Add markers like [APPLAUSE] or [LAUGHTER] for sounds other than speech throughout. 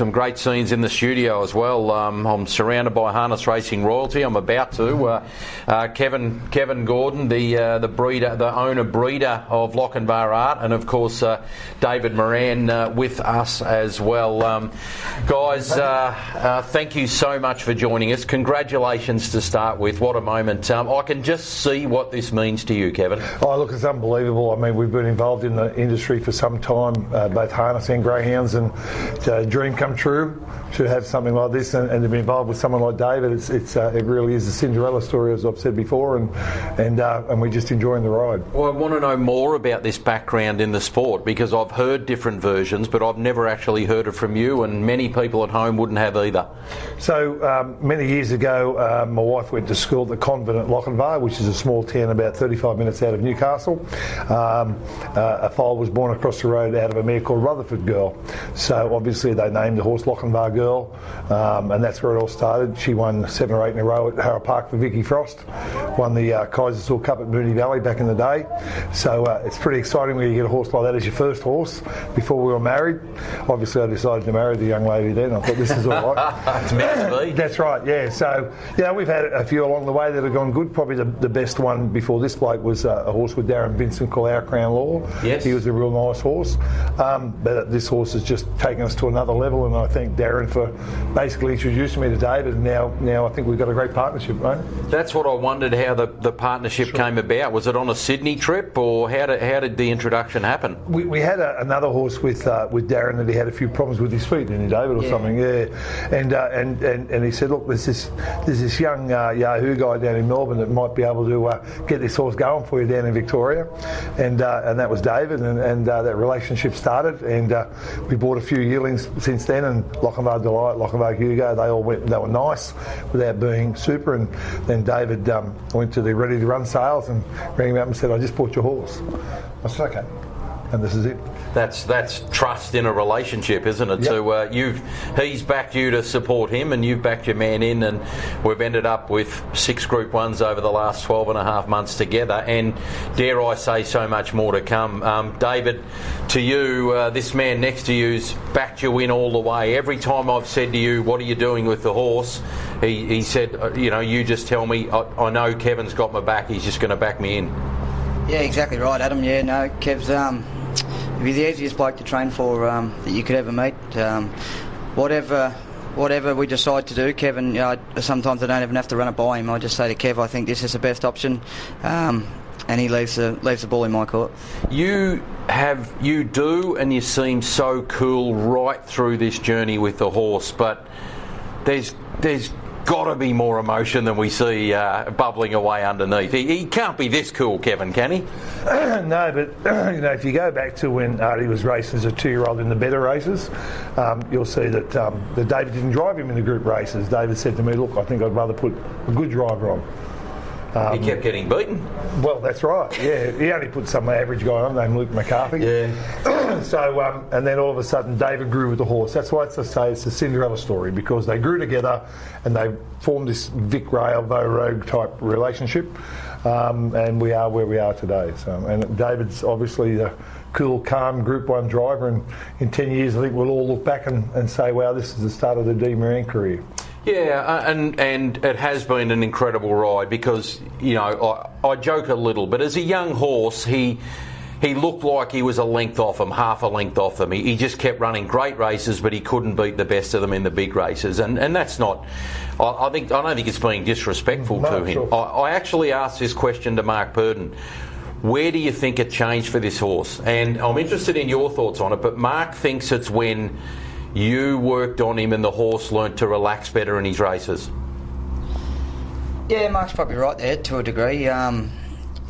some great scenes in the studio as well. Um, I'm surrounded by harness racing royalty. I'm about to. Uh, uh, Kevin Kevin Gordon, the uh, the breeder, the owner breeder of Lochinvar Art, and of course uh, David Moran uh, with us as well. Um, guys, uh, thank you so much for joining us. Congratulations to start with. What a moment! Um, I can just see what this means to you, Kevin. Oh, look, it's unbelievable. I mean, we've been involved in the industry for some time, both harness and greyhounds, and dream come true to have something like this and, and to be involved with someone like David. It's, it's uh, it really is a Cinderella story, as I've said before, and and uh, and we're just enjoying the ride. Well, I want to know more about this background in the sport because I've heard different versions, but I've never actually heard it from you, and many people at home wouldn't have either. So um, many years ago, uh, my wife went to school at the convent at Lochinvar, which is a small town about 35 minutes out of Newcastle. Um, uh, a foal was born across the road out of a mare called Rutherford Girl. So obviously they named the horse Lochinvar Girl, um, and that's where it all started. She won seven or eight in a row at Harold Park for Vicky Frost, won the uh, Cup at Moonee Valley back in the day. So uh, it's pretty exciting when you get a horse like that as your first horse before we were married. Obviously, I decided to marry the young lady then. I thought this is all right. [LAUGHS] it's meant to be. That's right, yeah. So, yeah, we've had a few along the way that have gone good. Probably the, the best one before this bloke was uh, a horse with Darren Vincent called Our Crown Law. Yes. He was a real nice horse. Um, but this horse has just taken us to another level, and I thank Darren for basically introducing me to David. And now, now I think we've got a great partnership, right? That's what I wondered how the, the partnership sure. came about. Was it on a Sydney trip, or how did, how did the introduction happen? We, we had a, another horse with uh, with Darren that he had a few problems with his feet, didn't he, David, or yeah. something? Yeah. And, uh, and and and he said, look, there's this there's this young uh, Yahoo guy down in Melbourne that might be able to uh, get this horse going for you down in Victoria, and uh, and that was David, and, and uh, that relationship started, and we bought a few yearlings since then, and Lochinvar Delight, Lochinvar Hugo, they all went, they were nice without being super, and then David um, went to the ready to run sales and rang me up and said, I just bought your horse. I said, okay, and this is it that's that's trust in a relationship, isn't it? Yep. So uh, you've he's backed you to support him, and you've backed your man in, and we've ended up with six Group Ones over the last 12 and a half months together, and dare I say, so much more to come. Um, David, to you, uh, this man next to you's backed you in all the way. Every time I've said to you, "What are you doing with the horse?" he, he said, uh, "You know, you just tell me. I, I know Kevin's got my back. He's just going to back me in." Yeah, exactly right, Adam. Yeah, no, Kev's um, He'd be the easiest bloke to train for um, that you could ever meet. Um, whatever whatever we decide to do, Kevin, you know, sometimes I don't even have to run it by him. I just say to Kev, I think this is the best option. Um, and he leaves the leaves the ball in my court. You have you do, and you seem so cool right through this journey with the horse. But there's there's got to be more emotion than we see uh, bubbling away underneath. He, he, can't be this cool, Kevin, can he? [CLEARS THROAT] no, but [CLEARS THROAT] you know, if you go back to when Artie was racing as a two-year-old in the better races, um, you'll see that um, that David didn't drive him in the group races. David said to me, "Look, I think I'd rather put a good driver on." Um, he kept getting beaten. Well, that's right. Yeah, he only put some average guy on named Luke McCarthy. Yeah. [CLEARS THROAT] so, um, and then all of a sudden, David grew with the horse. That's why it's a say it's a Cinderella story because they grew together and they formed this Vic Rail, Vo Rogue type relationship, um, and we are where we are today. So, and David's obviously the cool, calm Group One driver, and in ten years, I think we'll all look back and, and say, "Wow, this is the start of the D Moran career." Yeah, uh, and and it has been an incredible ride because you know I, I joke a little, but as a young horse, he he looked like he was a length off them, half a length off them. He, he, just kept running great races, but he couldn't beat the best of them in the big races, and and that's not. I, I think I don't think it's being disrespectful no, to him. Sure. I, I actually asked this question to Mark Purdon. Where do you think it changed for this horse? And I'm interested in your thoughts on it. But Mark thinks it's when you worked on him and the horse learnt to relax better in his races. Yeah, Mark's probably right there to a degree. Um,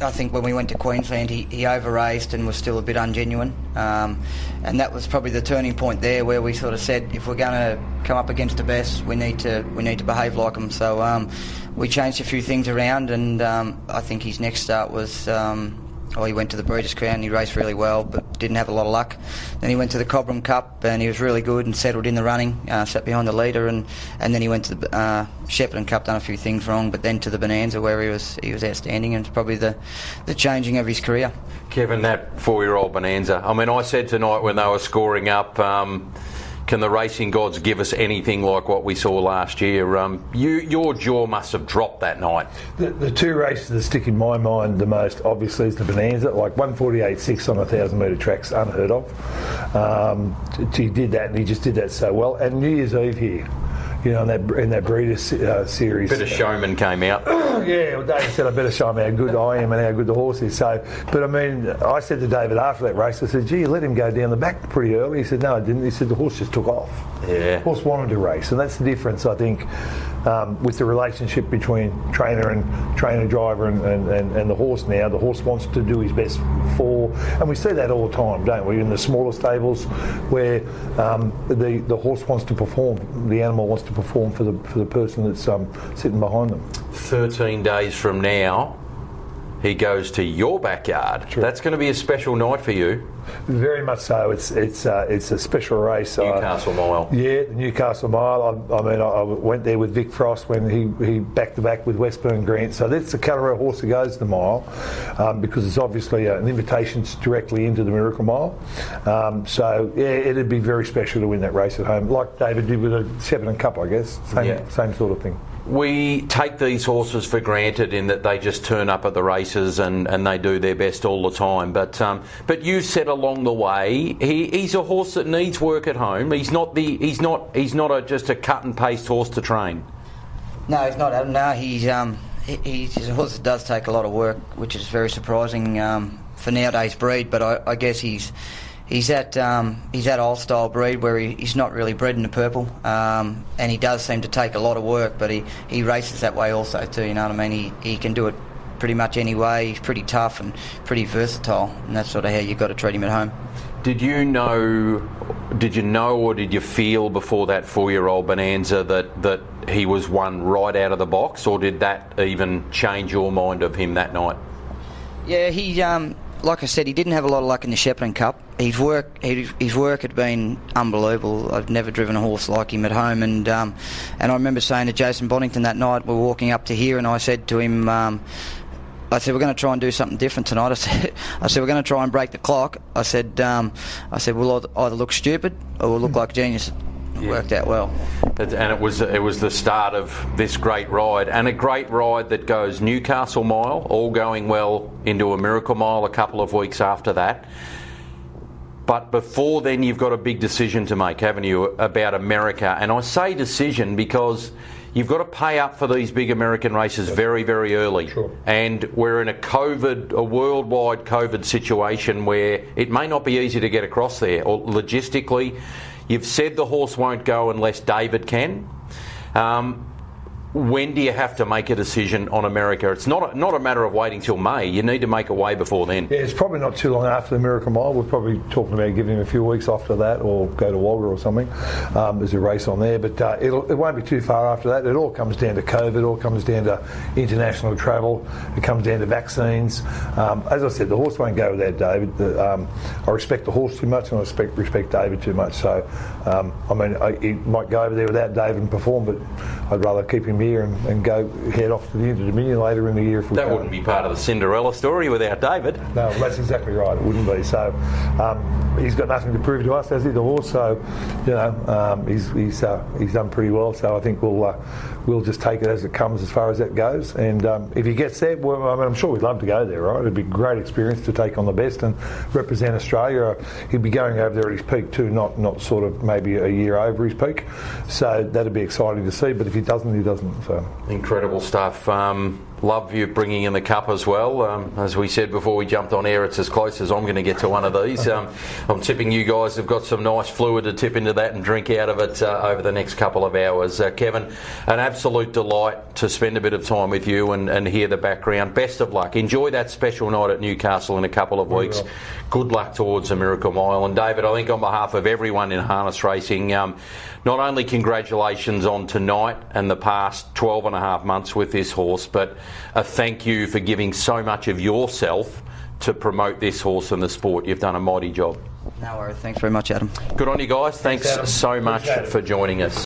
I think when we went to Queensland, he, he over raced and was still a bit ungenuine. Um, and that was probably the turning point there where we sort of said if we're going to come up against the best, we need to we need to behave like them. So um, we changed a few things around, and um, I think his next start was um, well, he went to the Breeders' Crown. He raced really well, but didn't have a lot of luck. Then he went to the Cobram Cup, and he was really good and settled in the running. Uh, sat behind the leader, and, and then he went to the uh, Shepparton Cup, done a few things wrong, but then to the Bonanza where he was he was outstanding, and probably the the changing of his career. Kevin, that four-year-old Bonanza. I mean, I said tonight when they were scoring up. Um, can the racing gods give us anything like what we saw last year? Um, you, your jaw must have dropped that night. The, the two races that stick in my mind the most, obviously, is the Bonanza. Like 148.6 on a thousand metre track's unheard of. Um, he did that, and he just did that so well. And New Year's Eve here you know, in that in that breeder uh, series. Bit of showman came out. [CLEARS THROAT] yeah, well, David said I better show him how good I am and how good the horse is. So, but I mean, I said to David after that race, I said, "Gee, you let him go down the back pretty early." He said, "No, I didn't." He said the horse just took off. Yeah, the horse wanted to race, and that's the difference, I think um, with the relationship between trainer and trainer driver and, and, and, the horse now. The horse wants to do his best for, and we see that all the time, don't we? In the smaller stables where um, the, the horse wants to perform, the animal wants to perform for the, for the person that's um, sitting behind them. 13 days from now, he goes to your backyard. True. That's going to be a special night for you. Very much so. It's it's uh, it's a special race. Uh, Newcastle Mile. Yeah, the Newcastle Mile. I, I mean, I, I, went there with Vic Frost when he, he back to back with Westburn Grant. So that's the Calero horse that goes the mile um, because it's obviously an invitation directly into the Miracle Mile. Um, so yeah, it'd be very special to win that race at home, like David did with a Shepparton Cup, I guess. Same yeah. same sort of thing we take these horses for granted in that they just turn up at the races and, and they do their best all the time. But um, but you said along the way he, he's a horse that needs work at home. He's not the he's not he's not a, just a cut and paste horse to train. No, he's not. No, he's um he, he's a horse that does take a lot of work, which is very surprising um, for nowadays breed. But I, I guess he's he's at um, he's that old style breed where he, he's not really bred in the purple, um, and he does seem to take a lot of work, but he, he races that way also too. You know what I mean? He he can do it pretty much any way. He's pretty tough and pretty versatile, and that's sort of how you've got to treat him at home. Did you know? Did you know, or did you feel before that four-year-old Bonanza that that he was one right out of the box, or did that even change your mind of him that night? Yeah, he um, like I said, he didn't have a lot of luck in the Shepparton Cup. His work, his work had been unbelievable. I've never driven a horse like him at home, and um, and I remember saying to Jason Bonnington that night, we were walking up to here, and I said to him. Um, I said we're going to try and do something different tonight. [LAUGHS] I said, I said we're going to try and break the clock. I said, um, I said we'll either look stupid or we'll look like genius yeah. worked out well. And it was it was the start of this great ride, and a great ride that goes Newcastle Mile, all going well into a Miracle Mile a couple of weeks after that. But before then, you've got a big decision to make, haven't you, about America? And I say decision because you've got to pay up for these big American races very, very early. Sure. And we're in a COVID, a worldwide COVID situation where it may not be easy to get across there, or logistically. You've said the horse won't go unless David can. Um, when do you have to make a decision on America? It's not a, not a matter of waiting till May. You need to make a way before then. Yeah, it's probably not too long after the Miracle Mile. We're probably talking about giving him a few weeks after that, or go to Wagga or something. Um, there's a race on there, but uh, it won't be too far after that. It all comes down to COVID. It all comes down to international travel. It comes down to vaccines. Um, as I said, the horse won't go without David. The, um, I respect the horse too much, and I respect respect David too much. So, um, I mean, I, he might go over there without David and perform, but I'd rather keep him and, and go head off to the Inter Dominion later in the year. If we that wouldn't be part of the Cinderella story without David. No, that's exactly right. It wouldn't be. So um, he's got nothing to prove to us, has he, the horse? So you know, um, he's he's uh, he's done pretty well. So I think we'll uh, we'll just take it as it comes as far as that goes. And um, if he gets there, well, I mean, I'm sure we'd love to go there, right? It'd be a great experience to take on the best and represent Australia. He'd be going over there at his peak too, not not sort of maybe a year over his peak. So that'd be exciting to see. But if he doesn't, he doesn't. So incredible stuff. Um, love you bringing in the cup as well. Um, as we said before we jumped on air, it's as close as I'm going to get to one of these. Um, I'm tipping you guys have got some nice fluid to tip into that and drink out of it uh, over the next couple of hours. Uh, Kevin, an absolute delight to spend a bit of time with you and, and hear the background. Best of luck. Enjoy that special night at Newcastle in a couple of weeks. Good luck towards the Miracle Mile. And David, I think on behalf of everyone in harness racing, um, not only congratulations on tonight and the past 12 and a half months with this horse, but a thank you for giving so much of yourself to promote this horse and the sport. You've done a mighty job. No worries. Thanks very much, Adam. Good on you guys. Thanks, Thanks so much for joining us.